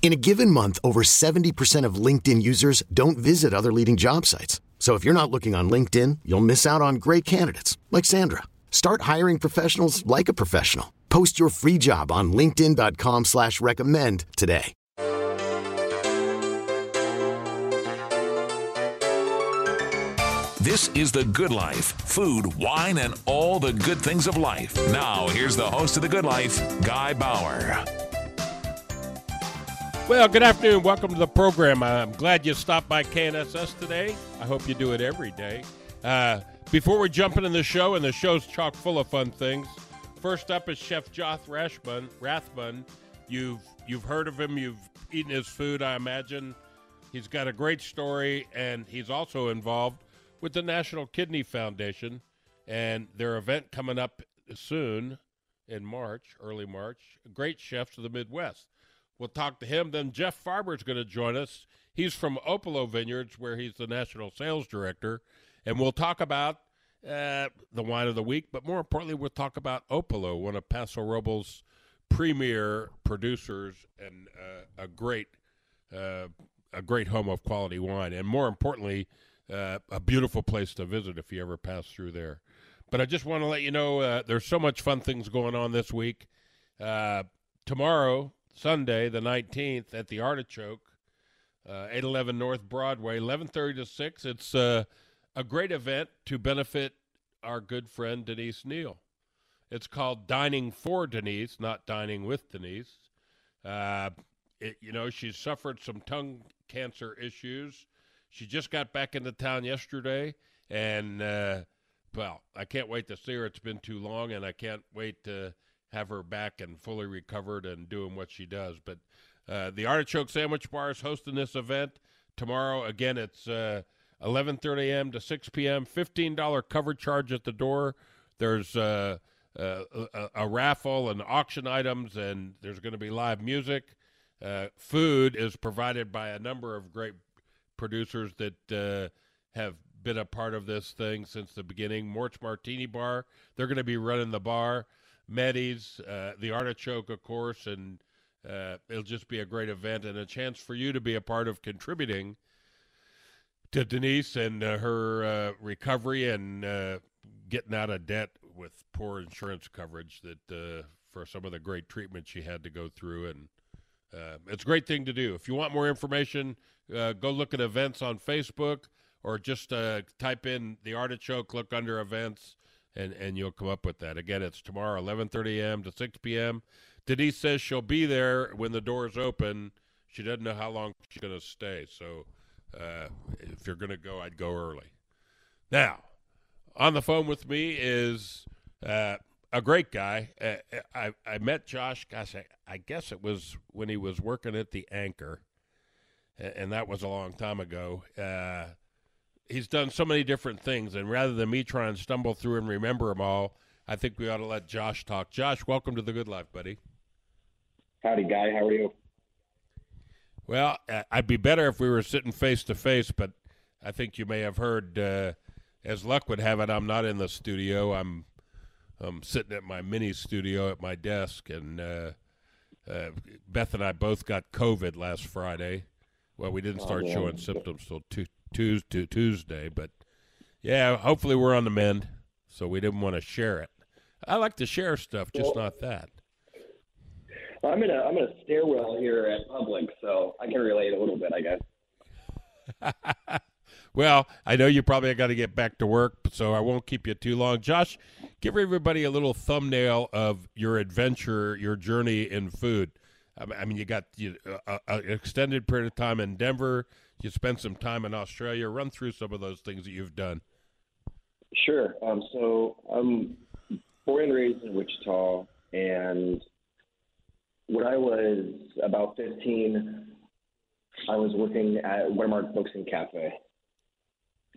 In a given month, over 70% of LinkedIn users don't visit other leading job sites. So if you're not looking on LinkedIn, you'll miss out on great candidates like Sandra. Start hiring professionals like a professional. Post your free job on LinkedIn.com slash recommend today. This is The Good Life food, wine, and all the good things of life. Now, here's the host of The Good Life, Guy Bauer. Well, good afternoon. Welcome to the program. I'm glad you stopped by KNSS today. I hope you do it every day. Uh, before we jump into the show, and the show's chock full of fun things. First up is Chef Joth Rashbun, Rathbun. You've you've heard of him. You've eaten his food, I imagine. He's got a great story, and he's also involved with the National Kidney Foundation and their event coming up soon in March, early March. Great chefs of the Midwest. We'll talk to him. Then Jeff Farber is going to join us. He's from Opolo Vineyards, where he's the national sales director, and we'll talk about uh, the wine of the week, but more importantly, we'll talk about Opolo, one of Paso Robles' premier producers and uh, a great, uh, a great home of quality wine, and more importantly, uh, a beautiful place to visit if you ever pass through there. But I just want to let you know uh, there's so much fun things going on this week. Uh, tomorrow, Sunday, the 19th, at the Artichoke, 811 North Broadway, 11:30 to 6. It's a great event to benefit our good friend Denise Neal. It's called Dining for Denise, not Dining with Denise. Uh, it, you know, she's suffered some tongue cancer issues. She just got back into town yesterday, and uh, well, I can't wait to see her. It's been too long, and I can't wait to have her back and fully recovered and doing what she does. But uh, the Artichoke Sandwich Bar is hosting this event tomorrow. Again, it's 11:30 a.m. to 6 p.m. $15 cover charge at the door. There's uh, uh, a, a, raffle and auction items, and there's going to be live music. Uh, food is provided by a number of great producers that uh, have been a part of this thing since the beginning. Mort's Martini Bar, they're going to be running the bar. Meddy's, uh, the Artichoke, of course, and uh, it'll just be a great event and a chance for you to be a part of contributing to Denise and uh, her uh, recovery and uh, getting out of debt with poor insurance coverage that uh, for some of the great treatment she had to go through and it's a great thing to do. If you want more information, go look at events on Facebook or just type in the artichoke, look under events, and, and you'll come up with that. Again, it's tomorrow, 11:30 a.m. to 6 p.m. Denise says she'll be there when the doors open. She doesn't know how long she's going to stay, so uh, if you're going to go, I'd go early. Now, on the phone with me is uh, a great guy. Uh, I, I met Josh, gosh, I, I, guess it was when he was working at the Anchor, and that was a long time ago. He's done so many different things, and rather than me try and stumble through and remember them all, I think we ought to let Josh talk. Josh, welcome to the Good Life, buddy. Howdy, guy. How are you? Well, I'd be better if we were sitting face to face, but I think you may have heard, uh, as luck would have it, I'm not in the studio. I'm I'm sitting at my mini studio at my desk, and uh, uh, Beth and I both got COVID last Friday. Well, we didn't start oh, showing symptoms till Tuesday, Tuesday, but yeah, hopefully we're on the mend. So we didn't want to share it. I like to share stuff, just well, not that. I'm in a I'm in a stairwell here at Public, so I can relate a little bit, I guess. Well, I know you probably got to get back to work, so I won't keep you too long. Josh, give everybody a little thumbnail of your adventure, your journey in food. I mean, you got you, uh, an extended period of time in Denver. You spent some time in Australia. Run through some of those things that you've done. Sure. Um, so I'm born and raised in Wichita, and when I was about 15, I was working at Wintermark Boxing Cafe.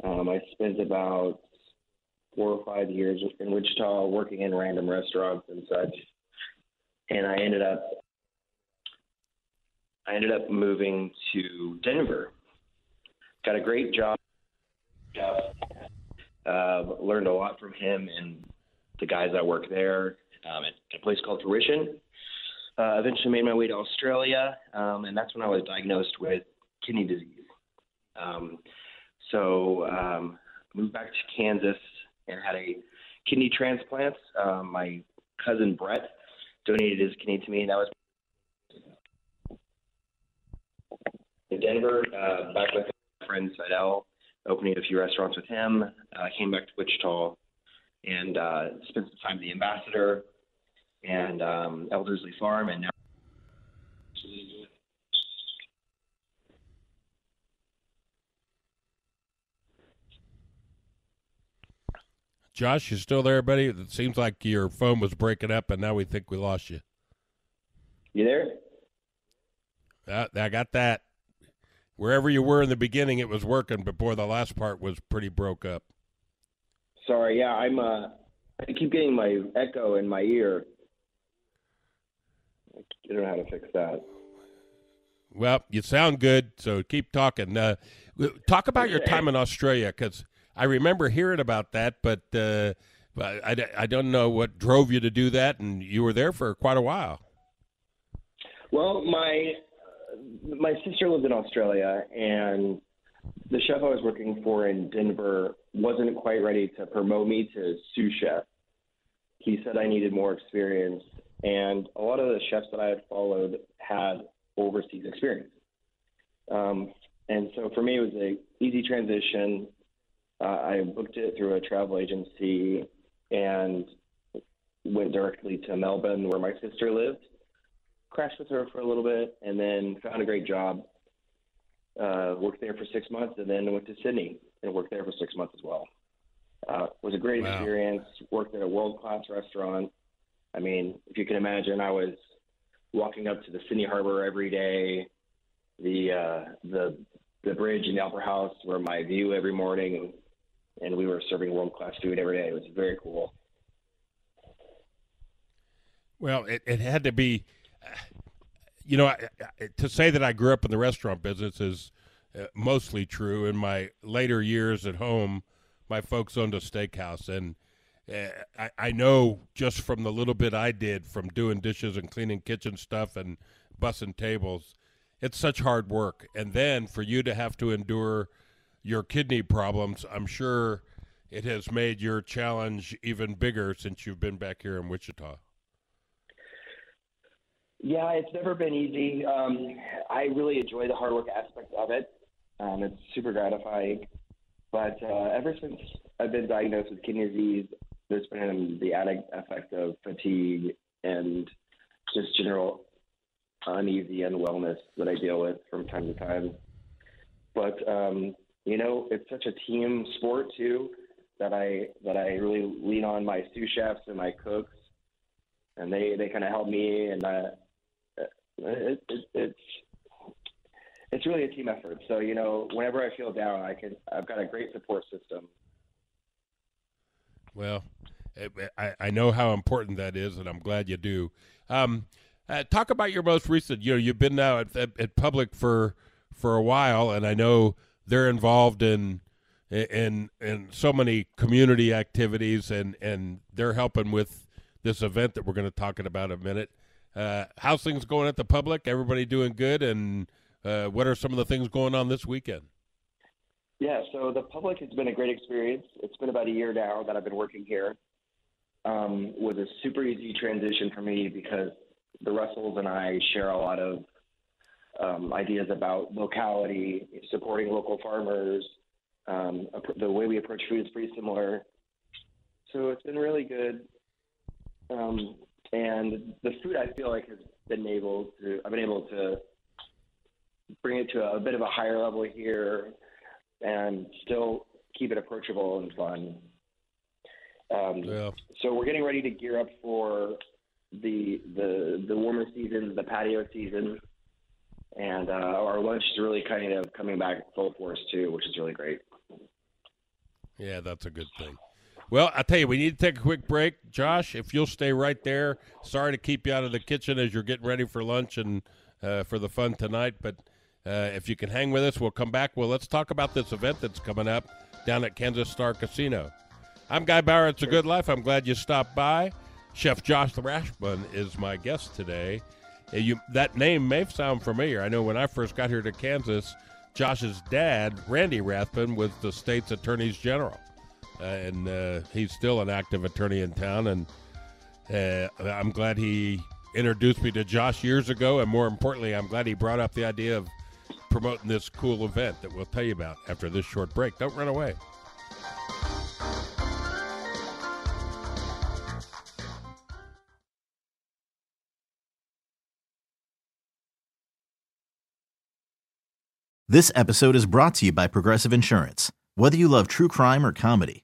Um, I spent about four or five years in Wichita working in random restaurants and such, and I ended up I ended up moving to Denver. Got a great job. Uh, learned a lot from him and the guys that work there um, at a place called Fruition. Uh, eventually made my way to Australia, um, and that's when I was diagnosed with kidney disease. Um, so um, moved back to Kansas and had a kidney transplant. Um, my cousin Brett donated his kidney to me, and that was in Denver. Uh, back with friend Seidel, opening a few restaurants with him. Uh, came back to Wichita and uh, spent some time at the Ambassador and um, Elderslie Farm, and now. Josh, you still there, buddy? It seems like your phone was breaking up, and now we think we lost you. You there? Uh, I got that. Wherever you were in the beginning, it was working, but boy, the last part was pretty broke up. Sorry, yeah, I'm. Uh, I keep getting my echo in my ear. I don't know how to fix that. Well, you sound good, so keep talking. Uh, talk about your time in Australia, because I remember hearing about that, but uh, I, I don't know what drove you to do that, and you were there for quite a while. Well, my my sister lives in Australia, and the chef I was working for in Denver wasn't quite ready to promote me to sous chef. He said I needed more experience, and a lot of the chefs that I had followed had overseas experience. Um, and so for me, it was a easy transition. Uh, I booked it through a travel agency and went directly to Melbourne, where my sister lived. Crashed with her for a little bit, and then found a great job. Uh, worked there for six months, and then went to Sydney and worked there for six months as well. Uh, was a great wow. experience. Worked at a world class restaurant. I mean, if you can imagine, I was walking up to the Sydney Harbor every day. The uh, the the bridge in the Opera House were my view every morning, and we were serving world class food every day. It was very cool. Well, it, it had to be, you know, I, I, to say that I grew up in the restaurant business is uh, mostly true. In my later years at home, my folks owned a steakhouse, and uh, I, I know just from the little bit I did from doing dishes and cleaning kitchen stuff and bussing tables, it's such hard work. And then for you to have to endure your kidney problems, I'm sure it has made your challenge even bigger since you've been back here in Wichita. Yeah, it's never been easy. Um, I really enjoy the hard work aspect of it. Um, it's super gratifying. But uh, ever since I've been diagnosed with kidney disease, there's been the added effect of fatigue and just general uneasy unwellness that I deal with from time to time. But um, you know, it's such a team sport too that I that I really lean on my sous chefs and my cooks, and they they kind of help me, and uh, it, it, it's it's really a team effort. So you know, whenever I feel down, I can I've got a great support system. Well, I, I know how important that is, and I'm glad you do. Um, uh, talk about your most recent. You know, you've been now at, at, at, Public for for a while, and I know they're involved in in in so many community activities, and and they're helping with this event that we're going to talk about in a minute. Uh, how's things going at the Public? Everybody doing good, and uh, what are some of the things going on this weekend? Yeah, so the public has been a great experience. It's been about a year now that I've been working here. Um, was a super easy transition for me because the Russells and I share a lot of um, ideas about locality, supporting local farmers, Um, the way we approach food is pretty similar. So it's been really good. Um, and the food I feel like has been able to I've been able to bring it to a, a bit of a higher level here and still keep it approachable and fun. Um, yeah. So we're getting ready to gear up for the the the warmer season, the patio season, and uh, our lunch is really kind of coming back full force too, which is really great. Yeah, that's a good thing. Well, I tell you, we need to take a quick break. Josh, if you'll stay right there. Sorry to keep you out of the kitchen as you're getting ready for lunch and uh, for the fun tonight, but uh, if you can hang with us, we'll come back. Well, let's talk about this event that's coming up down at Kansas Star Casino. I'm Guy Bauer. It's a good life. I'm glad you stopped by. Chef Josh Rathbun is my guest today. Uh, you, that name may sound familiar. I know when I first got here to Kansas, Josh's dad, Randy Rathbun, was the state's attorney's general uh, and uh, he's still an active attorney in town. And uh, I'm glad he introduced me to Josh years ago, and more importantly, I'm glad he brought up the idea of promoting this cool event that we'll tell you about after this short break. Don't run away. This episode is brought to you by Progressive Insurance. Whether you love true crime or comedy,